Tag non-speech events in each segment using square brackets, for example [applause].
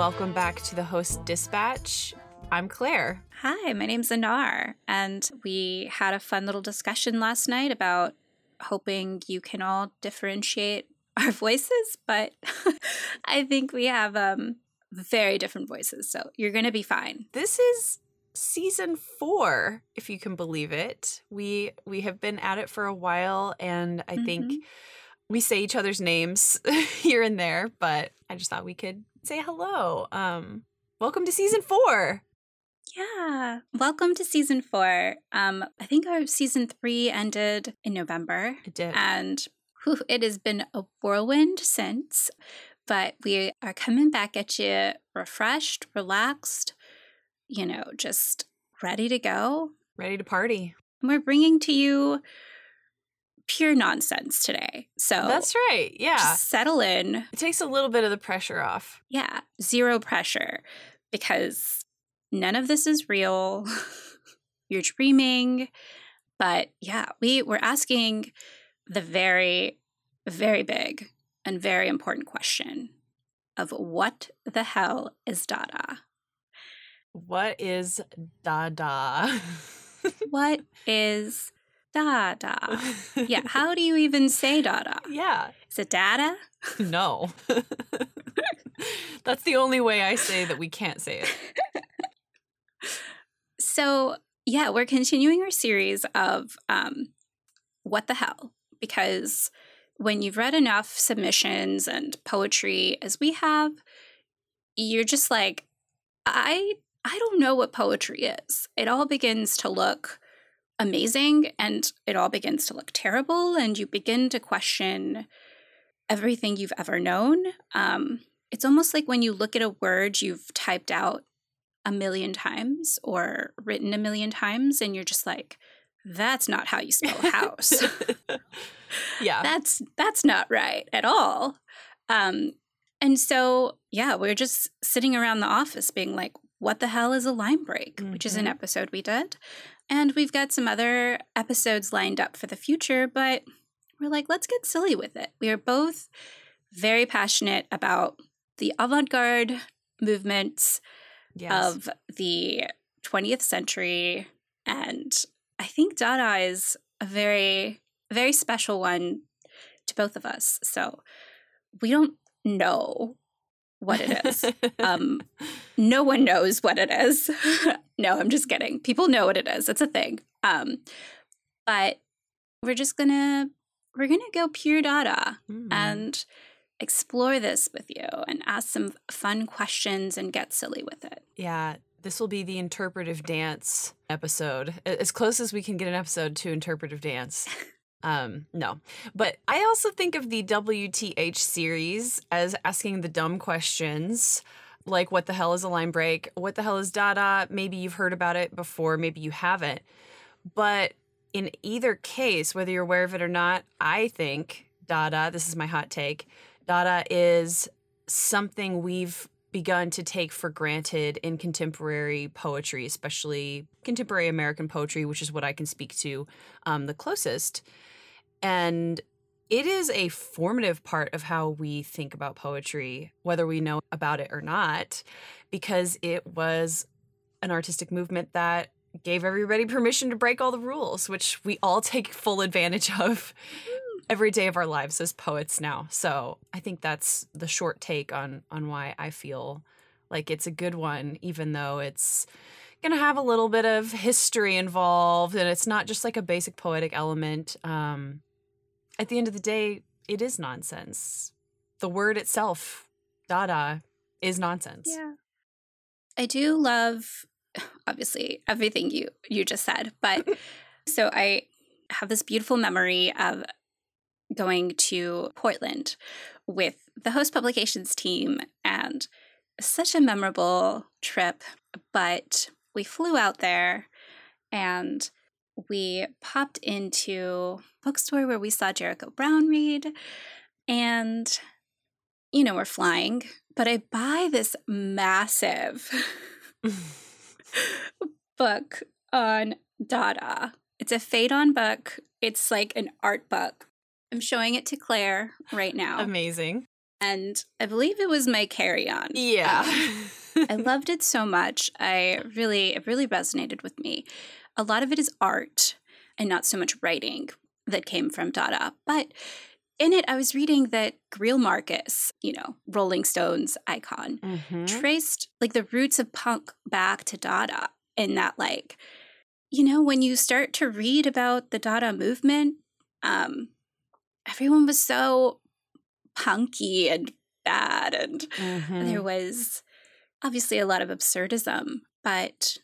welcome back to the Host Dispatch. I'm Claire. Hi, my name's Anar, and we had a fun little discussion last night about hoping you can all differentiate [laughs] our voices, but [laughs] I think we have um, very different voices, so you're going to be fine. This is season 4, if you can believe it. We we have been at it for a while and I think Mhm. we say each other's names [laughs] here and there, but I just thought we could say hello. Um welcome to season 4. Yeah. Welcome to season four. Um, I think our season three ended in November. I did. And whew, it has been a whirlwind since, but we are coming back at you refreshed, relaxed, you know, just ready to go. Ready to party. And we're bringing to you pure nonsense today. So That's right. Yeah. just settle in. it takes a little bit of the pressure off. Yeah, zero pressure because none of this is real. [laughs] You're dreaming. But yeah, we were asking the very, very big and very important question of what the hell is Dada? What is Dada? [laughs] What is Dada? Yeah, [laughs] how do you even say Dada? yeah. Is it Dada? No. [laughs] That's the only way I say that we can't say it. So, yeah, we're continuing our series of um, what the hell, because when you've read enough submissions and poetry as we have, you're just like, I I don't know what poetry is. It all begins to look amazing and it all begins to look terrible, and you begin to question everything you've ever known. Um, it's almost like when you look at a word you've typed out a million times or written a million times and you're just like that's not how you spell house [laughs] yeah. that's that's not right at all um and so yeah we're just sitting around the office being like what the hell is a line break which is an Mhm. episode we did and we've got some other episodes lined up for the future but we're like let's get silly with it we are both very passionate about the avant-garde movements yes. of the 20th century. And I think Dada is a very, very special one to both of us. So we don't know what it is. [laughs] um, no one knows what it is. [laughs] no, I'm just kidding. People know what it is. It's a thing. Um, but we're just gonna we're gonna go pure Dada Mm. and explore this with you and ask some fun questions and get silly with it. yeah, this will be the interpretive dance episode. As close as we can get an episode to interpretive dance. [laughs] Um, no. But I also think of the WTH series as asking the dumb questions. Like, what the hell is a line break? What the hell is Dada? Maybe you've heard about it before, maybe you haven't. But in either case, whether you're aware of it or not, I think Dada, this is my hot take, Dada is something we've begun to take for granted in contemporary poetry, especially contemporary American poetry, which is what I can speak to um, the closest. And it is a formative part of how we think about poetry, whether we know about it or not, because it was an artistic movement that gave everybody permission to break all the rules, which we all [laughs] take full advantage of every day of our lives as poets now. So I think that's the short take on on why I feel like it's a good one, even though it's gonna have a little bit of history involved and it's not just like a basic poetic element. Um, at the end of the day, it is nonsense. The word itself, Dada, is nonsense. Yeah. I do love obviously everything you you just said, but [laughs] so I have this beautiful memory of going to Portland with the host publications team and such a memorable trip, but we flew out there and we popped into a bookstore where we saw Jericho Brown read and you know we're flying but I buy this massive [laughs] book on Dada. It's a Phaidon book. It's like an art book. I'm showing it to Claire right now. Amazing. And I believe it was my carry on. Yeah. Um, I [laughs] loved it so much. I really, it really resonated with me. A lot of it is art and not so much writing that came from Dada. But in it, I was reading that Greil Marcus, you know, Rolling Stones icon, Mhm. traced like the roots of punk back to Dada. In that, like, you know, when you start to read about the Dada movement, um, everyone was so punky and bad, and Mhm. there was obviously a lot of absurdism, but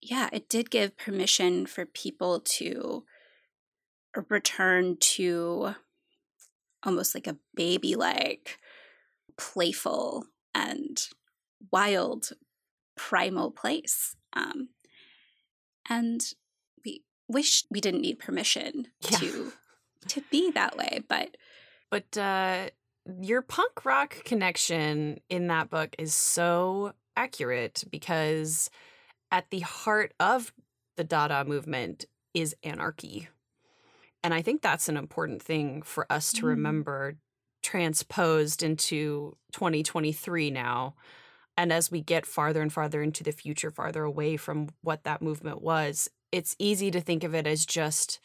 yeah, it did give permission for people to return to almost like a baby like, playful, and wild, primal place. Um, and we wish we didn't need permission Yeah. to to be that way, but But uh, your punk rock connection in that book is so accurate because at the heart of the Dada movement is anarchy. And I think that's an important thing for us to Mm. remember transposed into 2023 now. And as we get farther and farther into the future, farther away from what that movement was, it's easy to think of it as just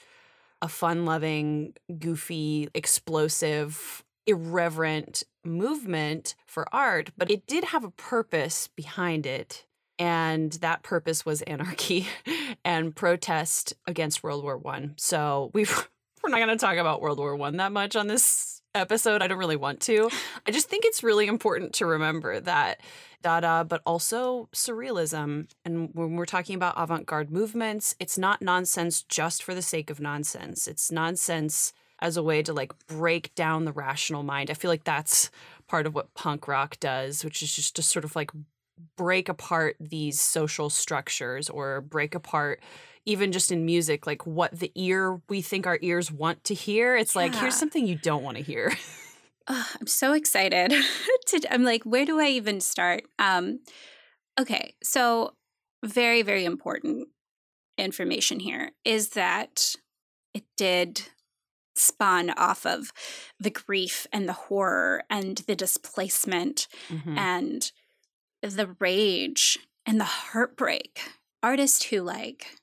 a fun loving, goofy, explosive, irreverent movement for art, but it did have a purpose behind it. And that purpose was anarchy [laughs] and protest against World War One. So we [laughs] we're not going to talk about World War One that much on this episode. I don't really want to. I just think it's really important to remember that Dada, but also surrealism. And when we're talking about avant garde movements, it's not nonsense just for the sake of nonsense. It's nonsense as a way to like break down the rational mind. I feel like that's part of what punk rock does, which is just to sort of like break apart these social structures or break apart even just in music like what the ear we think our ears want to hear it's like here's something you don't want to hear [laughs] Ugh, I'm so excited. [laughs] to, I'm like, where do I even start? Um, okay, so very, very important information here is that it did spawn off of the grief and the horror and the displacement Mhm. and the rage and the heartbreak. Artist who like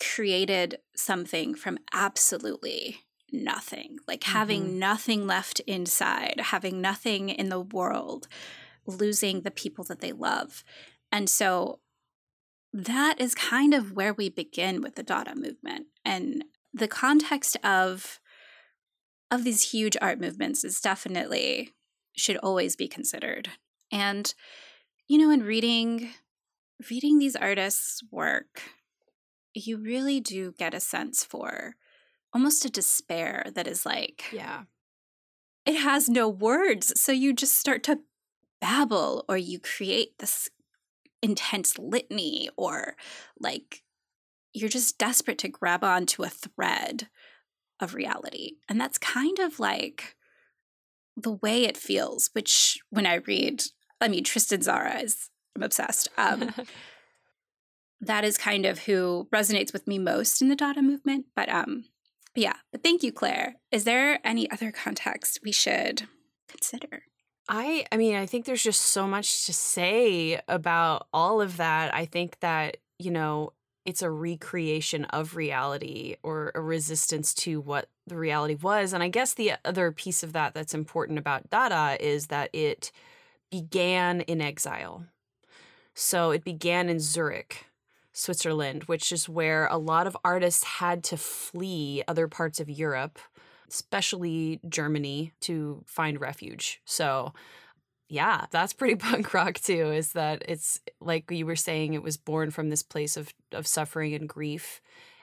created something from absolutely nothing, like having Mhm. nothing left inside, having nothing in the world, losing the people that they love. And so that is kind of where we begin with the Dada movement. And the context of of these huge art movements is definitely should always be considered. And you know, in reading reading these artists' work, you really do get a sense for almost a despair that is like yeah it has no words. So you just start to babble or you create this intense litany or like you're just desperate to grab onto a thread of reality. And that's kind of like the way it feels, which when I read, I mean, Tristan Tzara is, I'm obsessed. Um, [laughs] that is kind of who resonates with me most in the Dada movement. But um, yeah, but thank you, Claire. Is there any other [laughs] context we should consider? I I mean, I think there's just so much to say about all of that. I think that, you know, it's a recreation of reality or a resistance to what the reality was. And I guess the other piece of that that's important about Dada is that it began in exile. So it began in Zurich, Switzerland, which is where a lot of artists had to flee other parts of Europe especially Germany, to find refuge. So, yeah, that's pretty [laughs] punk rock too. Is that it's like you were saying, it was born from this place of of suffering and grief,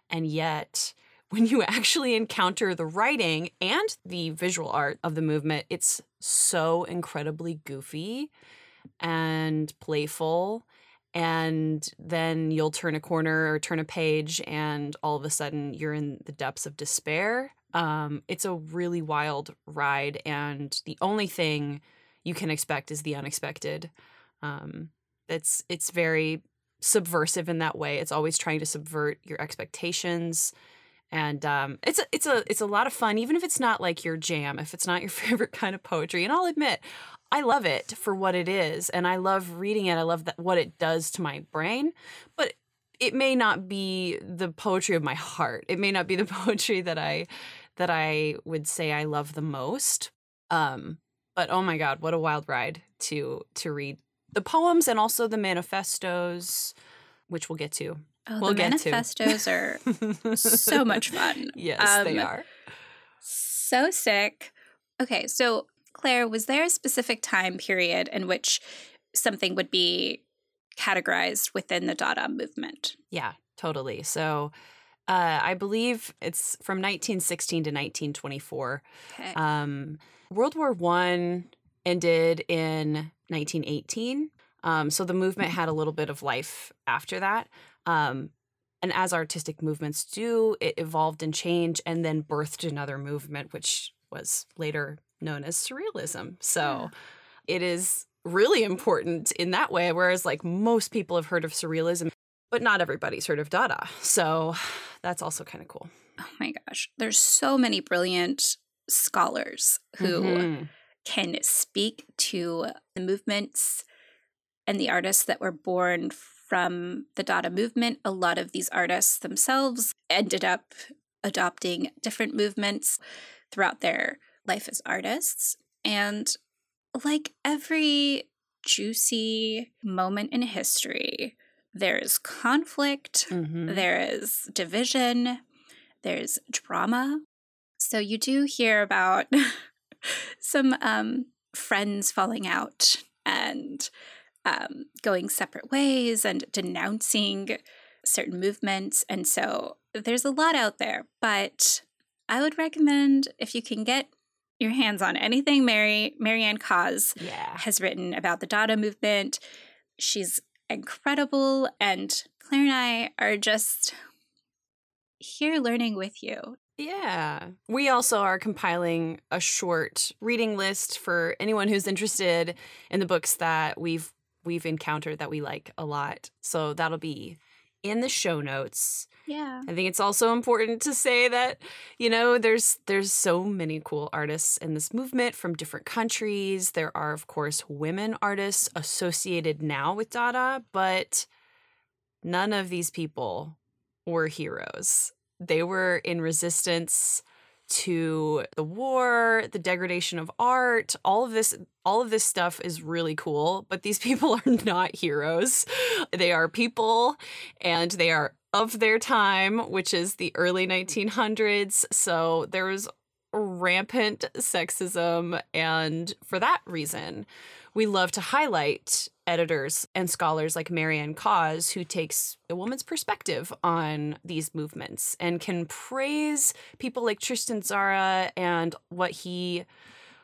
and yet [laughs] when you actually encounter the writing and the visual art of the movement, it's so incredibly goofy and playful. And then you'll turn a corner or turn a page, and all of a sudden you're in the depths of despair. Um, it's a really wild ride, and the only thing you can expect is the unexpected. Um, it's it's very subversive in that way. It's always trying to subvert your expectations, and um, it's a it's a it's a lot of fun, even if it's not like your jam, if it's not your [laughs] favorite kind of poetry. And I'll admit, I love it for what it is, and I love reading it. I love that what it does to my brain, but it may not be the poetry of my heart. It may not be the [laughs] poetry that I that I would say I love the most. Um, but oh my god, what a wild ride to to read the poems and also the manifestos, which we'll get to. Oh, We'll the get to. manifestos are so much [laughs] fun. Yes, they Um, are. So sick. Okay, so Claire, was there a specific time period in which something would be categorized within the Dada movement? Yeah, totally. So uh, I believe it's from 1916 to 1924. Okay. Um, World War One ended in 1918. Um, so the movement had a little bit of life after that. Um, and as artistic movements do, it evolved and changed and then birthed another movement, which was later known as surrealism. So it is really important in that way. Whereas, like, most people have heard of surrealism, but not everybody's heard of Dada. So that's also kind of cool. oh my gosh, there's so many brilliant scholars who Mhm. can speak to the movements and the artists that were born from the Dada movement. A lot of these artists themselves ended up adopting different movements throughout their life as artists. And like every juicy moment in history, there's conflict, Mhm. there is division, there's drama. So you do hear about [laughs] some um, friends falling out and um, going separate ways and denouncing certain movements. And so there's a lot out there. But I would recommend if you can get your hands on anything Mary Marianne Cause Yeah. has written about the Dada movement. She's incredible, and Claire and I are just here learning with you. Yeah. We also are compiling a short reading list for anyone who's interested in the books that we've we've encountered that we like a lot. So that'll be in the show notes. Yeah. I think it's also important to say that, you know, there's there's so many cool artists in this movement from different countries. There are of course women artists associated now with Dada, but none of these people were heroes. They were in resistance to the war, the degradation of art, all of this all of this stuff is really cool, but these [laughs] people are not heroes. They are people and they are of their time, which is the early 1900s. So there was rampant sexism. And for that reason, we love to highlight editors and scholars like Marianne Cause, who takes a woman's perspective on these movements and can praise people like Tristan Tzara and what he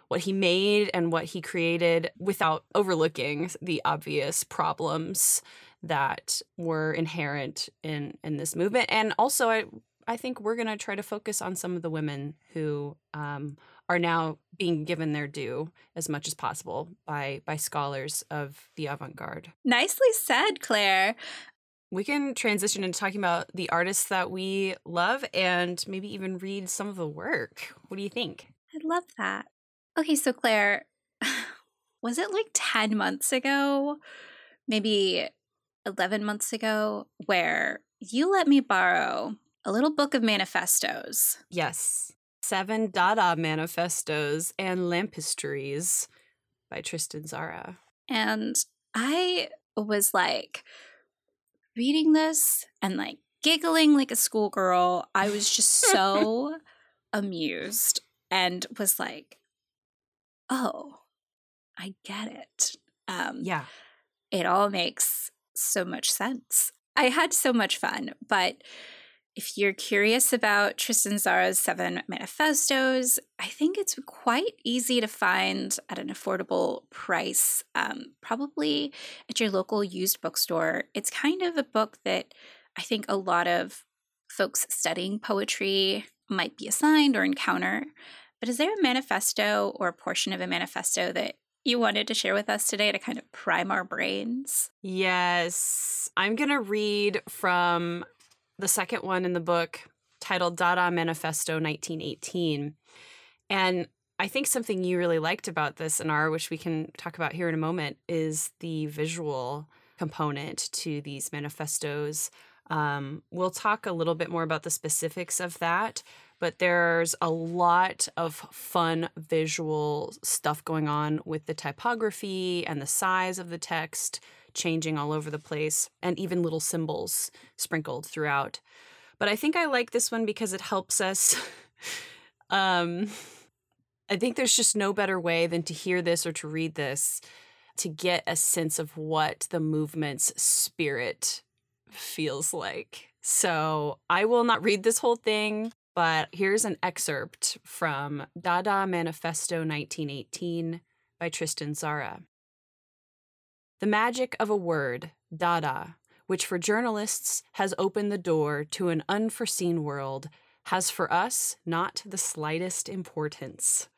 what he made and what he created without overlooking the obvious problems that were inherent in in this movement. And also i i think we're going to try to focus on some of the women who um, are now being given their due as much as possible by by scholars of the avant-garde Nicely said, Claire. we can transition into talking about the artists that we love and maybe even read some of the work what do you think I love that. Okay, so Claire, [sighs] was it like 10 months ago, maybe 11 months ago, where you let me borrow a little book of manifestos? yes seven dada manifestos and lampistries by tristan tzara And I was like reading this and like giggling like a schoolgirl. I was just [laughs] so amused and was like, oh, I get it. Um, yeah It all makes so much sense. I had so much fun, but if you're curious about Tristan Tzara's seven manifestos, I think it's quite easy to find at an affordable price, um, probably at your local used bookstore. It's kind of a book that I think a lot of folks studying poetry might be assigned or encounter. But is there a manifesto or a portion of a manifesto that you wanted to share with us today to kind of prime our brains? Yes. I'm going to read from the second one in the book titled Dada Manifesto 1918. And I think something you really liked about this, Anar, which we can talk about here in a moment, is the visual component to these manifestos. Um, we'll talk a little bit more about the specifics of that, but there's a lot of fun visual stuff going on with the typography and the size of the text changing all over the place, and even little symbols sprinkled throughout. But I think I like this one because it helps us. [laughs] um, I think there's just no better way than to hear this or to read this to get a sense of what the movement's spirit feels like. So I will not read this whole thing, but here's an excerpt from Dada Manifesto 1918 by Tristan Tzara. The magic of a word, Dada, which for journalists has opened the door to an unforeseen world, has for us not the slightest importance.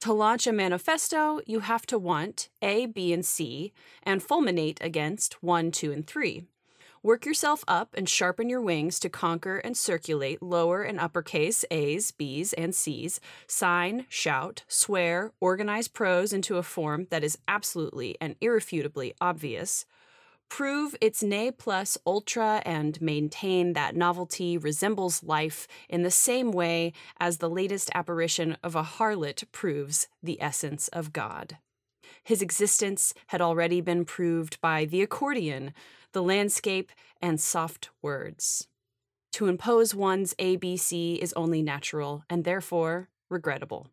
To launch a manifesto, you have to want A, B, and C, and fulminate against 1, 2, and 3. Work yourself up and sharpen your wings to conquer and circulate lower and uppercase A's, B's, and C's. Sign, shout, swear, organize prose into a form that is absolutely and irrefutably obvious. Prove its ne plus ultra and maintain that novelty resembles life in the same way as the latest apparition of a harlot proves the essence of God. His existence had already been proved by the accordion, the landscape, and soft words. To impose one's ABC is only natural and therefore regrettable.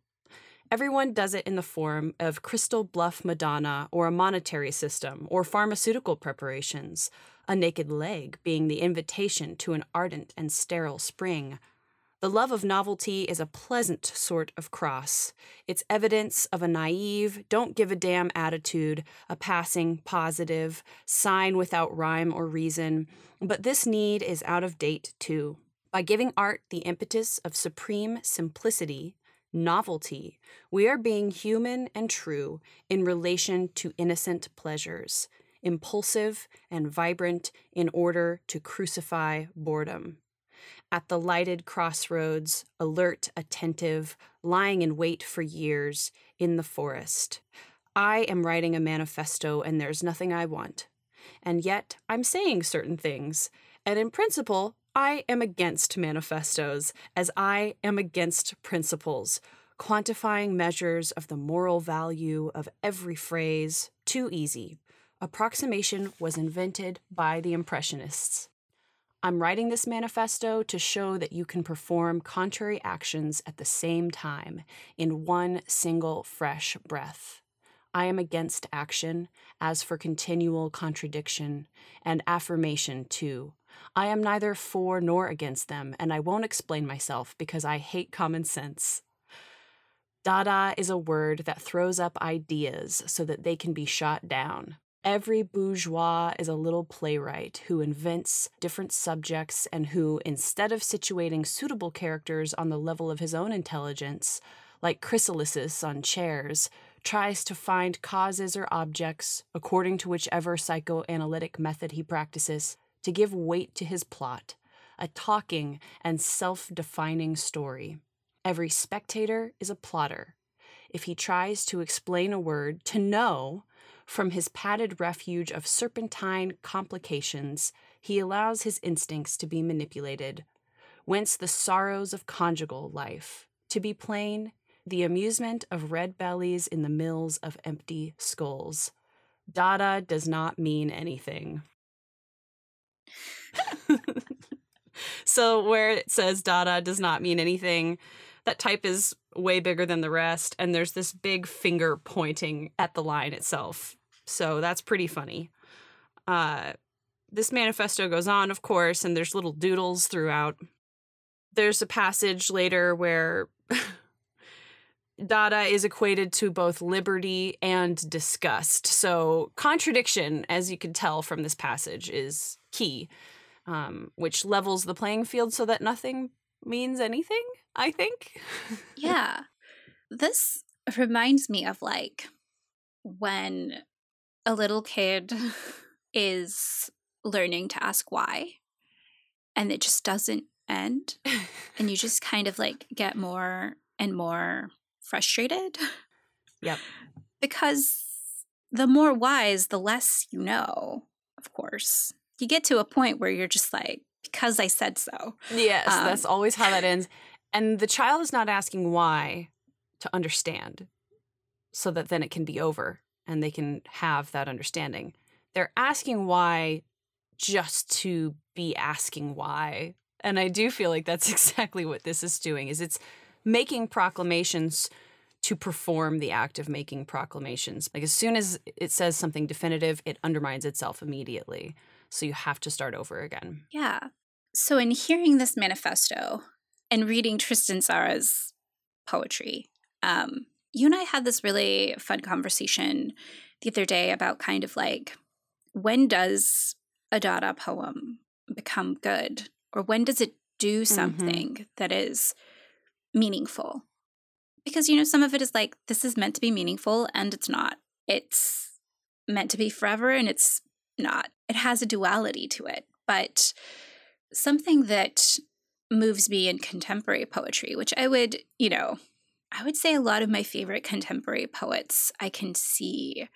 Everyone does it in the form of crystal bluff Madonna or a monetary system or pharmaceutical preparations, a naked leg being the invitation to an ardent and sterile spring, the love of novelty is a pleasant sort of cross. It's evidence of a naive, don't give a damn attitude, a passing, positive, sign without rhyme or reason. But this need is out of date, too. By giving art the impetus of supreme simplicity, novelty, we are being human and true in relation to innocent pleasures, impulsive and vibrant in order to crucify boredom at the lighted crossroads, alert, attentive, lying in wait for years in the forest. I am writing a manifesto and there's nothing I want. And yet I'm saying certain things. And in principle, I am against manifestos, as I am against principles, quantifying measures of the moral value of every phrase, too easy. Approximation was invented by the Impressionists. I'm writing this manifesto to show that you can perform contrary actions at the same time in one single fresh breath. I am against action, as for continual contradiction, and affirmation too. I am neither for nor against them, and I won't explain myself because I hate common sense. Dada is a word that throws up ideas so that they can be shot down. Every bourgeois is a little playwright who invents different subjects and who, instead of situating suitable characters on the level of his own intelligence, like chrysalises on chairs, tries to find causes or objects, according to whichever psychoanalytic method he practices, to give weight to his plot, a talking and self defining story. Every spectator is a plotter. If he tries to explain a word, to know, from his padded refuge of serpentine complications, he allows his instincts to be manipulated, whence the sorrows of conjugal life. To be plain, the amusement of red bellies in the mills of empty skulls. Dada does not mean anything. [laughs] so, where it says Dada does not mean anything, that type is way bigger than the rest, and there's this big finger pointing at the line itself. So that's pretty funny. Uh, this manifesto goes on, of course, and there's little doodles throughout. There's a passage later where [laughs] Dada is equated to both liberty and disgust. So, contradiction, as you can tell from this passage, is key, um, which levels the playing field so that nothing means anything, I think. [laughs] yeah. This reminds me of like when a little kid [laughs] is learning to ask why and it just doesn't end and you just kind of like get more and more frustrated. [laughs] Yep. Because the more wise, the less you know, of course. You get to a point where you're just like, because I said so. Yes, Um, that's always how that ends. And the child is not asking why to understand so that then it can be over and they can have that understanding. They're asking why just to be asking why. And I do feel like that's [laughs] exactly what this is doing is it's making proclamations to perform the act of making proclamations. Like as soon as it says something definitive, it undermines itself immediately. So you have to start over again. Yeah. So, in hearing this manifesto and reading Tristan Tzara's poetry, um, you and I had this really fun conversation the other day about kind of like when does a Dada poem become good? Or when does it do something that is meaningful? Because, you know, some of it is like, this is meant to be meaningful and it's not. It's meant to be forever and it's not. It has a duality to it. But something that moves me in contemporary poetry, which I would, you know, I would say a lot of my favorite contemporary poets I can see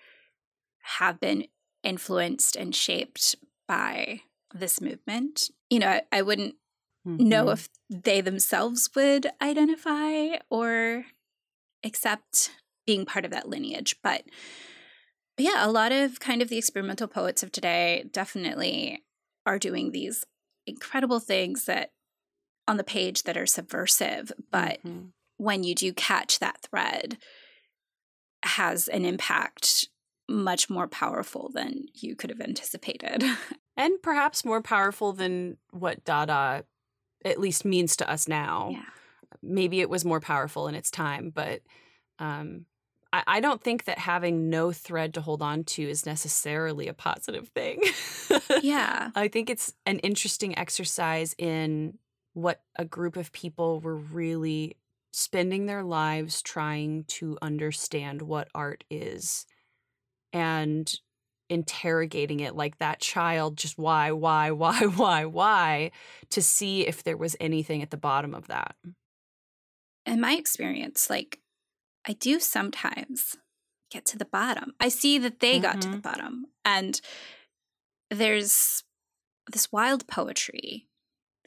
have been influenced and shaped by this movement. You know, I, I wouldn't know Mhm. if they themselves would identify or accept being part of that lineage. But yeah, a lot of kind of the experimental poets of today definitely are doing these incredible things that on the page that are subversive, but Mhm. when you do catch that thread, has an impact much more powerful than you could have anticipated. [laughs] and perhaps more powerful than what Dada at least means to us now. Yeah. Maybe it was more powerful in its time, but um, I, I don't think that having no thread to hold on to is necessarily a positive thing. [laughs] yeah. I think it's an interesting exercise in what a group of people were really spending their lives trying to understand what art is and interrogating it like that child just why why [laughs] why why why to see if there was anything at the bottom of that in my experience, like I do sometimes get to the bottom. I see that they got to the Mhm. bottom. And there's this wild poetry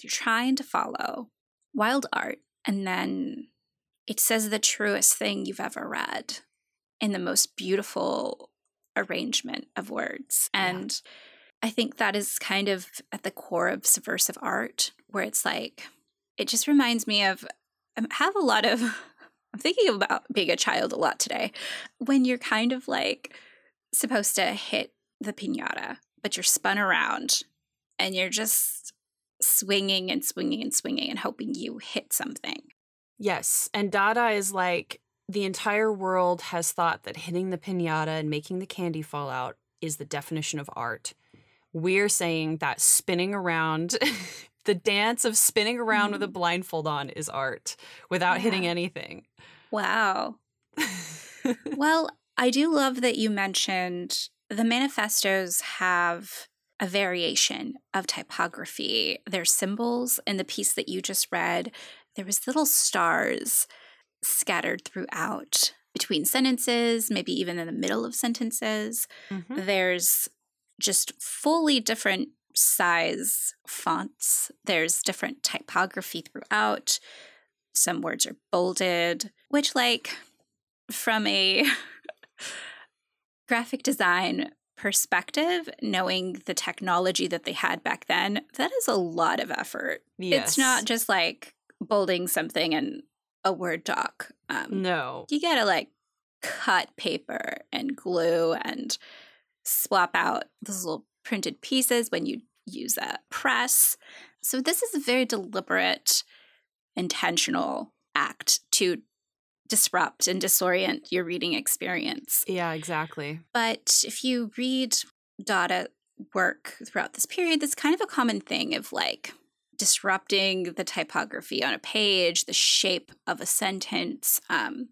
you're trying to follow, wild art, and then it says the truest thing you've ever read in the most beautiful arrangement of words. Yeah. And I think that is kind of at the core of subversive art, where it's like, it just reminds me of I have a lot of I'm thinking about being a child a lot today when you're kind of like supposed to hit the piñata, but you're spun around and you're just swinging and swinging and swinging and hoping you hit something. yes and dada is like the entire world has thought that hitting the piñata and making the candy fall out is the definition of art we're saying that spinning around [laughs] the dance of spinning around with a blindfold on is art without hitting anything Wow. [laughs] Well, I do love that you mentioned the manifestos have a variation of typography. There's symbols in the piece that you just read. There was little stars scattered throughout between sentences, maybe even in the middle of sentences. Mhm. There's just fully different size fonts. There's different typography throughout. Some words are bolded, which, like, from a [laughs] graphic design perspective, knowing the technology that they had back then, that is a lot of effort. Yes. It's not just like bolding something in a Word doc. Um, no you gotta like cut paper and glue and swap out those little printed pieces when you use a press. So this is a very deliberate, intentional act to disrupt and disorient your reading experience. yeah exactly But if you read Dada work throughout this period, that's kind of a common thing of like disrupting the typography on a page, the shape of a sentence. Um,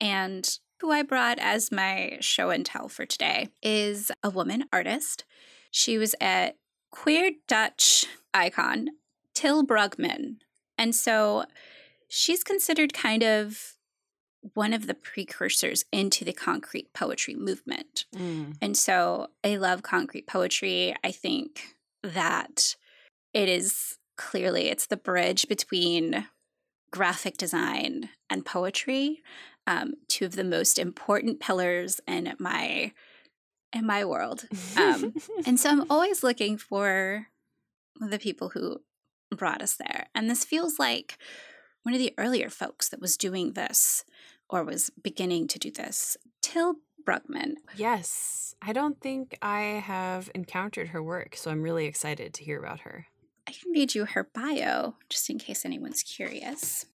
and who I brought as my show and tell for today is a woman artist. She was a queer Dutch icon Til Brugman. And so she's considered kind of one of the precursors into the concrete poetry movement. Mm. And so I love concrete poetry. I think that it is clearly it's the bridge between graphic design and poetry, um, two of the most important pillars in my in my world. Um, [laughs] and so I'm always looking for the people who brought us there. And this feels like one of the earlier folks that was doing this or was beginning to do this. Til Brugman. yes. I don't think I have encountered her work, so I'm really excited to hear about her. I can read you her bio just in case anyone's curious.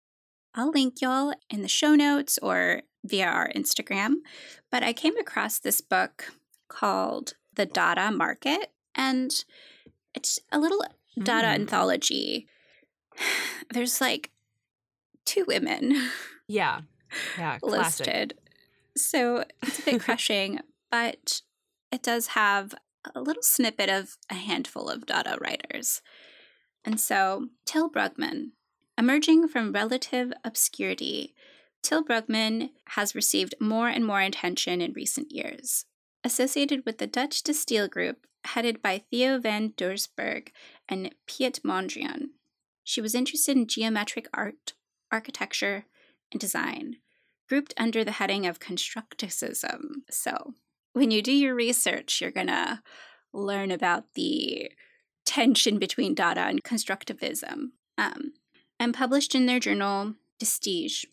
I'll link y'all in the show notes or via our Instagram. But I came across this book called The Dada Market, and it's a little Dada Mm. anthology. [sighs] There's like two women Yeah. Yeah. [laughs] Classic. listed. So it's a bit [laughs] crushing, but it does have a little snippet of a handful of Dada writers. And so, Til Brugman, emerging from relative obscurity, Til Brugman has received more and more attention in recent years. Associated with the Dutch De Stijl Group, headed by Theo van Doesburg and Piet Mondrian, she was interested in geometric art, architecture, and design, grouped under the heading of constructivism. So, when you do your research, you're going to learn about the tension between Dada and constructivism. Um, and published in their journal, De Stijl.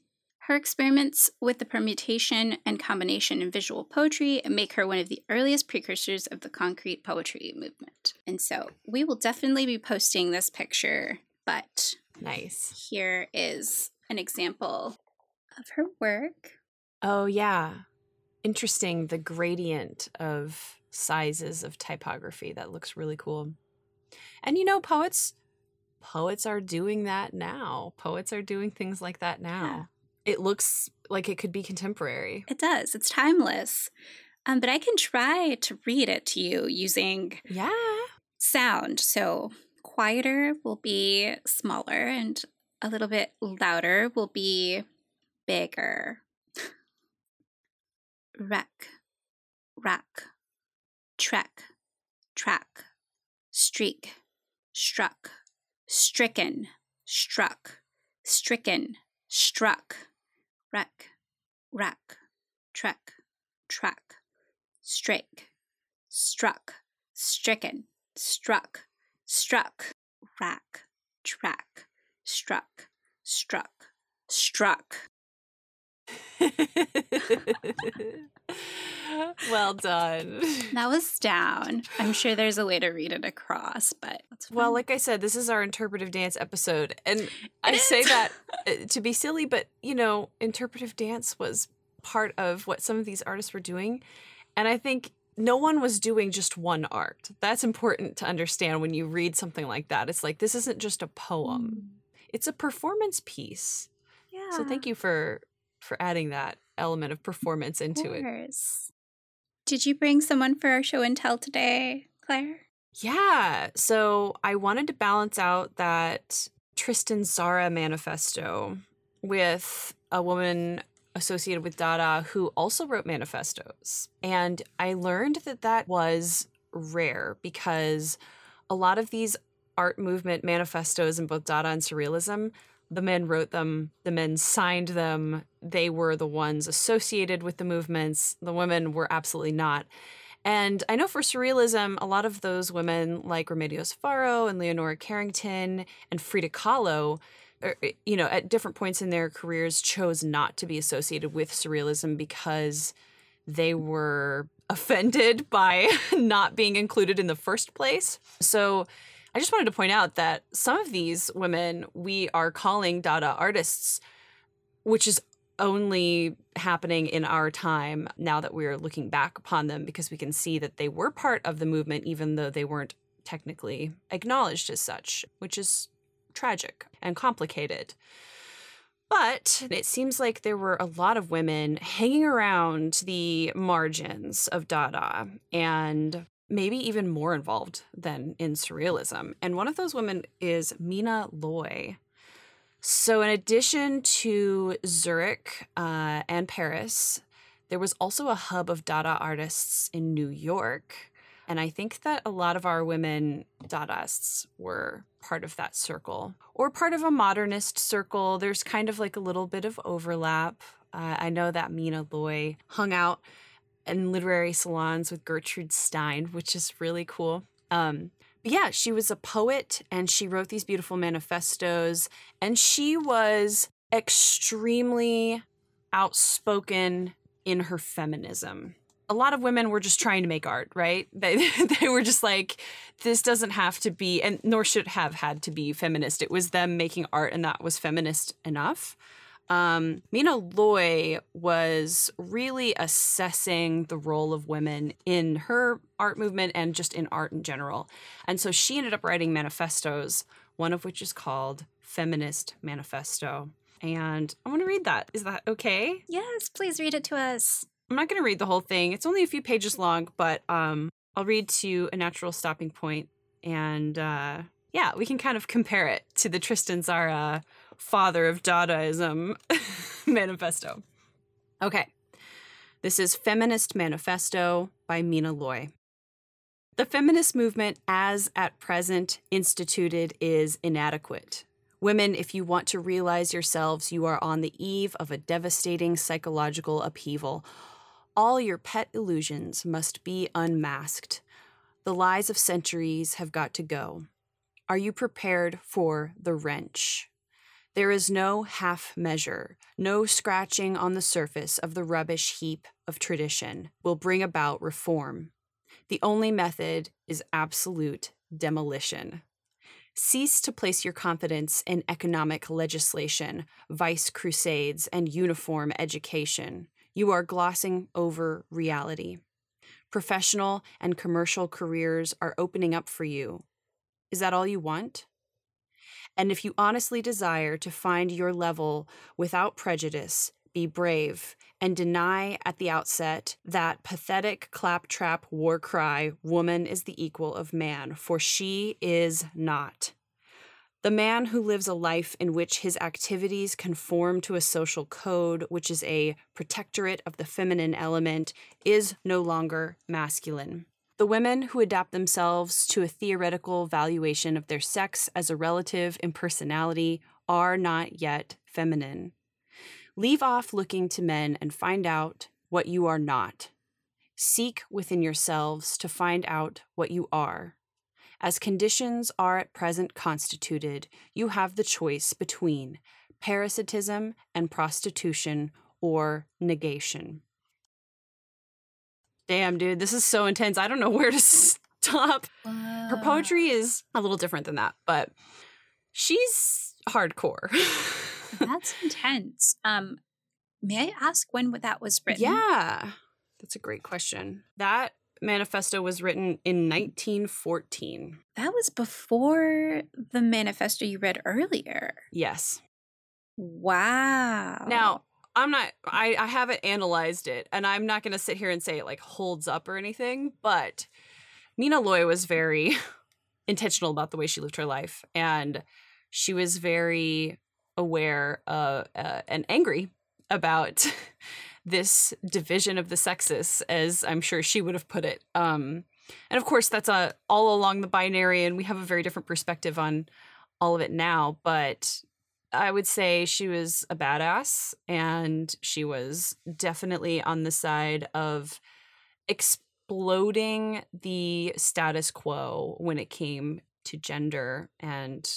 Her experiments with the permutation and combination in visual poetry make her one of the earliest precursors of the concrete poetry movement. And so we will definitely be posting this picture, but Nice. here is an example of her work. Oh, yeah. Interesting. The gradient of sizes of typography. That looks really cool. And you know, poets poets are doing that now. Poets are doing things like that now. It looks like it could be contemporary. It does, it's timeless. Um, but I can try to read it to you using Yeah. sound. So quieter will be smaller, and a little bit louder will be bigger. Wreck, rack, trek, track, streak, struck, stricken, struck, stricken, struck, wreck, rack, trek, track, strake, struck, stricken, struck, struck, rack, track, struck, struck, struck. [laughs] well done. [laughs] That was down. I'm sure there's a way to read it across, but that's Well, like I said, this is our interpretive dance episode. And I It say that [laughs] uh, to be silly, but you know, interpretive dance was part of what some of these artists were doing. And I think no one was doing just one art. That's important to understand when you read something like that. It's like this isn't just a poem. It's a performance piece. yeah. So thank you for for adding that element of performance Of into it. Did you bring someone for our show and tell today, Claire? Yeah. So I wanted to balance out that Tristan Tzara manifesto with a woman associated with Dada who also wrote manifestos. And I learned that that was rare because a lot of these art movement manifestos in both Dada and Surrealism, the men wrote them, the men signed them, they were the ones associated with the movements, the women were absolutely not. And I know for surrealism, a lot of those women like Remedios Varo and Leonora Carrington and Frida Kahlo, er, you know, at different points in their careers chose not to be associated with surrealism because they were [laughs] offended by [laughs] not being included in the first place. So I just wanted to point out that some of these women we are calling Dada artists, which is only happening in our time now that we're looking back upon them because we can see that they were part of the movement even though they weren't technically acknowledged as such, which is tragic and complicated. But it seems like there were a lot of women hanging around the margins of Dada and maybe even more involved than in surrealism. And one of those women is Mina Loy. So, in addition to Zurich uh, and Paris, there was also a hub of Dada artists in New York. And I think that a lot of our women Dadaists were part of that circle or part of a modernist circle. There's kind of like a little bit of overlap. Uh, I know that Mina Loy hung out in literary salons with Gertrude Stein, which is really cool. Um, but yeah, she was a poet and she wrote these beautiful manifestos, and she was extremely outspoken in her feminism. A lot of women were just trying to make art, right? [laughs] They, they were just like, this doesn't have to be, and nor should have had to be feminist. It was them making art, and that was feminist enough. Um, Mina Loy was really assessing the role of women in her art movement and just in art in general. And so she ended up writing manifestos, one of which is called Feminist Manifesto. And I want to read that. Is that okay? Yes, please read it to us. I'm not going to read the whole thing. It's only a few pages long, but um, I'll read to a natural stopping point and uh, yeah, we can kind of compare it to the Tristan Tzara father of Dadaism [laughs] manifesto. Okay, this is Feminist Manifesto by Mina Loy. The feminist movement, as at present instituted, is inadequate. Women, if you want to realize yourselves, you are on the eve of a devastating psychological upheaval. All your pet illusions must be unmasked. The lies of centuries have got to go. Are you prepared for the wrench? There is no half measure, no scratching on the surface of the rubbish heap of tradition will bring about reform. The only method is absolute demolition. Cease to place your confidence in economic legislation, vice crusades, and uniform education. You are glossing over reality. Professional and commercial careers are opening up for you. Is that all you want? And if you honestly desire to find your level without prejudice, be brave and deny at the outset that pathetic claptrap war cry, woman is the equal of man, for she is not. The man who lives a life in which his activities conform to a social code, which is a protectorate of the feminine element, is no longer masculine. The women who adapt themselves to a theoretical valuation of their sex as a relative impersonality are not yet feminine. Leave off looking to men and find out what you are not. Seek within yourselves to find out what you are. As conditions are at present constituted, you have the choice between parasitism and prostitution or negation damn, dude, this is so intense. I don't know [laughs] where to stop. Uh, Her poetry is a little different than that, but she's hardcore. [laughs] that's intense. Um, may I ask when that was written? Yeah, that's a great question. That manifesto was written in 1914. That was before the manifesto you read earlier. Yes. Wow. Now, I'm not I, I haven't analyzed it and I'm not gonna sit here and say it like holds up or anything, but Mina Loy was very [laughs] intentional about the way she lived her life and she was very aware uh, uh, and angry about [laughs] this division of the sexes as I'm sure she would have put it. Um, and of course that's a all along the binary and we have a very different perspective on all of it now, but I would say she was a badass and she was definitely on the side of exploding the status quo when it came to gender and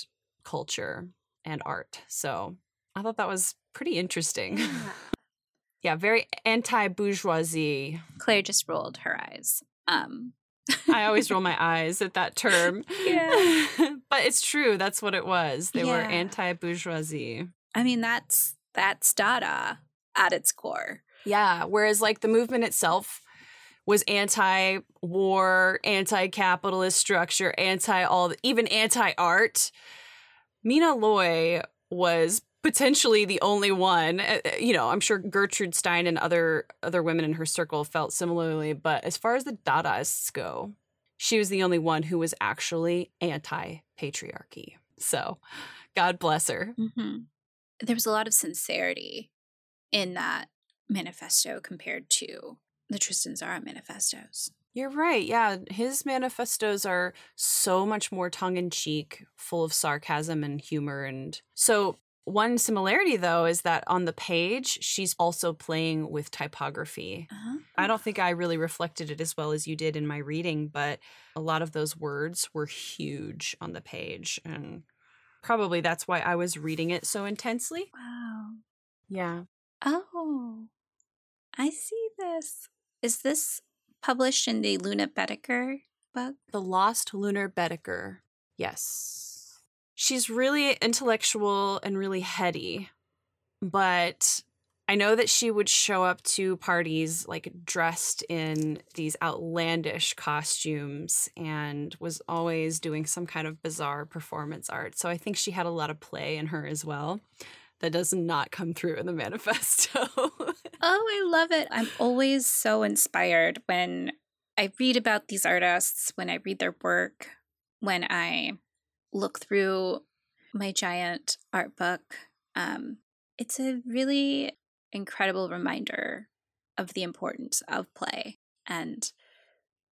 culture and art. So I thought that was pretty interesting. Yeah, [laughs] yeah very anti bourgeoisie. Claire just rolled her eyes. Um, I always roll my [laughs] eyes at that term. Yeah. [laughs] but it's true. That's what it was. They yeah. were anti bourgeoisie. I mean, that's that's Dada at its core. Yeah. Whereas like the movement itself was anti war, anti capitalist structure, anti all even anti art. Mina Loy was potentially the only one. Uh, uh, you know, I'm sure Gertrude Stein and other other women in her circle felt similarly, but as far as the Dadaists go, she was the only one who was actually anti patriarchy. So, God bless her. Mm-hmm. There was a lot of sincerity in that manifesto compared to the Tristan Tzara manifestos. You're right. Yeah. His manifestos are so much more tongue in cheek, full of sarcasm and humor. And so, one similarity, though, is that on the page, she's also playing with typography. Uh-huh. I don't think I really reflected it as well as you did in my reading, but a lot of those words were huge on the page. And probably that's why I was reading it so intensely. Wow. Yeah. Oh, I see this. Is this published in the Lunar Baedeker book? The Lost Lunar Baedeker. Yes. She's really intellectual and really heady, but I know that she would show up to parties like dressed in these outlandish costumes and was always doing some kind of bizarre performance art. So I think she had a lot of play in her as well. That does not come through in the [laughs] manifesto. oh, I love it. I'm always so inspired when I read about these artists, when I read their work, when I look through my giant art book. Um, it's a really incredible reminder of the importance of play and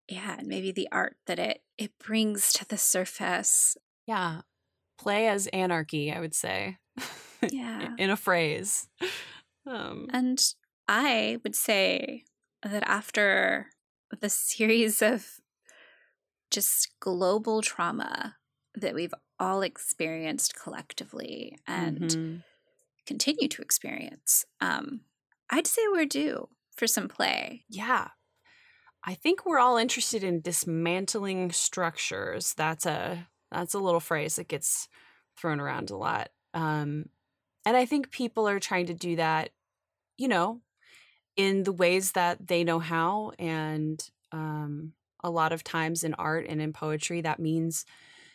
yeah, and maybe the art that it it brings to the surface. yeah. Play as anarchy, I would say. [laughs] Yeah. in a phrase. Um, And I would say that after the series of just global trauma that we've all experienced collectively and mhm. continue to experience, um, I'd say we're due for some play. Yeah. I think we're all interested in dismantling structures. That's a that's a little phrase that gets thrown around a lot. Um, and I think people are trying to do that, you know, in the ways that they know how. And um, a lot of times in art and in poetry, that means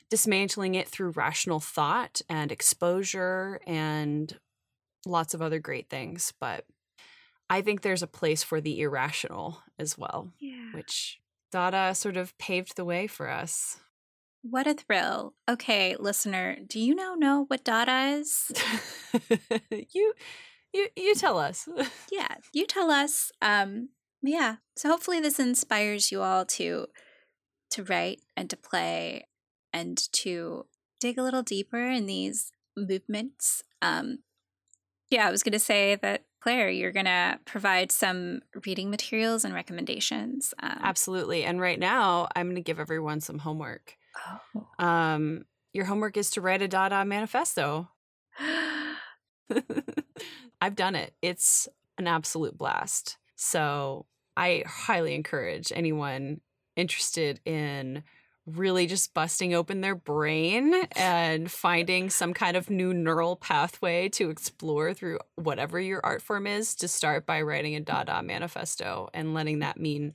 dismantling it through rational thought and exposure and lots of other great things. But I think there's a place for the irrational as well, Yeah. which Dada sort of paved the way for us. What a thrill. Okay, listener, do you now know what Dada is? [laughs] you you you tell us. [laughs] yeah, you tell us. Um, yeah. So hopefully this inspires you all to to write and to play and to dig a little deeper in these movements. Um, yeah, I was going to say that Claire, you're going to provide some reading materials and recommendations. Um, Absolutely. And right now, I'm going to give everyone some homework. oh. Um, your homework is to write a Dada manifesto. [laughs] I've done it. It's an absolute blast. So I highly encourage anyone interested in really just busting open their brain and finding some kind of new neural pathway to explore through whatever your art form is to start by writing a Dada manifesto and letting that mean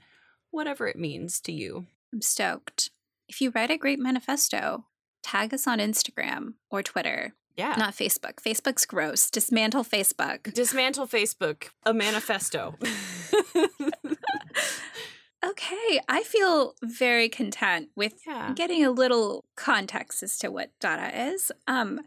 whatever it means to you. I'm stoked. If you write a great manifesto, tag us on Instagram or Twitter, Yeah. not Facebook. Facebook's gross. Dismantle Facebook. Dismantle Facebook, a manifesto. [laughs] [laughs] Okay, I feel very content with yeah. getting a little context as to what Dada is. Um,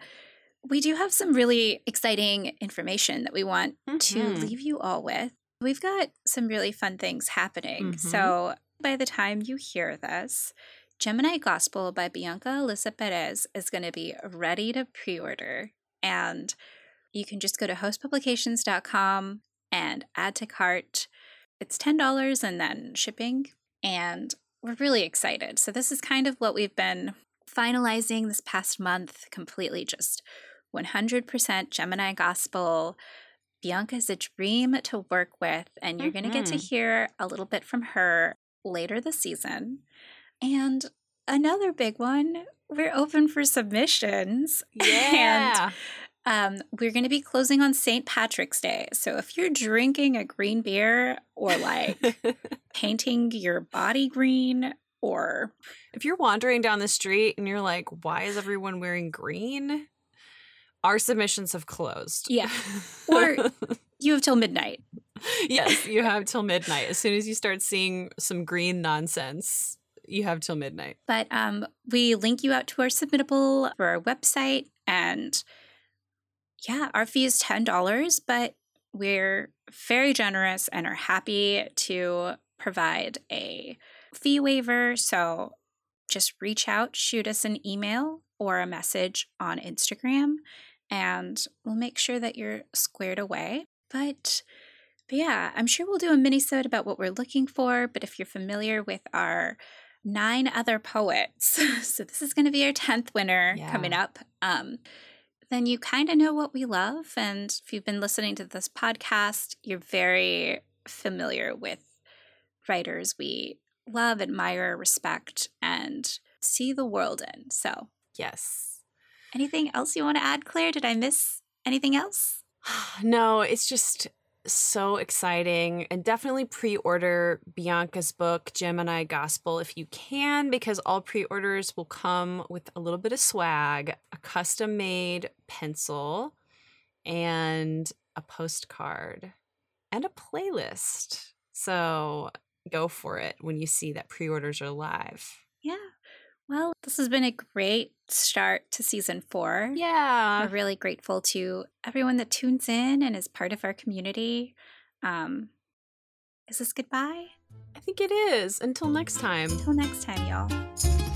we do have some really exciting information that we want to Mhm. leave you all with. We've got some really fun things happening. Mhm. So by the time you hear this, Gemini Gospel by Bianca Alyssa Perez is going to be ready to pre order. And you can just go to hostpublications.com and add to cart. It's $10 and then shipping. And we're really excited. So, this is kind of what we've been finalizing this past month completely just 100% Gemini Gospel. Bianca's a dream to work with, and you're going to get to Mhm. hear a little bit from her later this season. And another big one, we're open for submissions. [laughs] Yeah. And um, we're going to be closing on St. Patrick's Day. So if you're drinking a green beer or like [laughs] painting your body green or if you're wandering down the street and you're like, why is everyone wearing green? Our submissions have closed. Yeah. [laughs] Or- you have till midnight. yes, you have till midnight. As soon as you start seeing some green nonsense, you have till midnight. But um, we link you out to our submittable for our website. And yeah, our fee is $10, but we're very generous and are happy to provide a fee waiver. So just reach out, shoot us an email or a message on Instagram, and we'll make sure that you're squared away. But, but yeah, I'm sure we'll do a mini set about what we're looking for. But if you're familiar with our nine other poets, [laughs] so this is going to be our 10th winner yeah. coming up. Um, then you kind of know what we love. And if you've been listening to this podcast, you're very familiar with writers we love, admire, respect, and see the world in. So, yes. Anything else you want to add, Claire? Did I miss anything else? [sighs] no, it's just so exciting and definitely pre-order Bianca's book Gemini Gospel if you can because all pre-orders will come with a little bit of swag, a custom made pencil and a postcard and a playlist. So go for it when you see that pre-orders are live. Yeah. Well, this has been a great start to season four. Yeah. We're really grateful to everyone that tunes in and is part of our community. Um, is this goodbye? I think it is. Until next time. Until next time, y'all.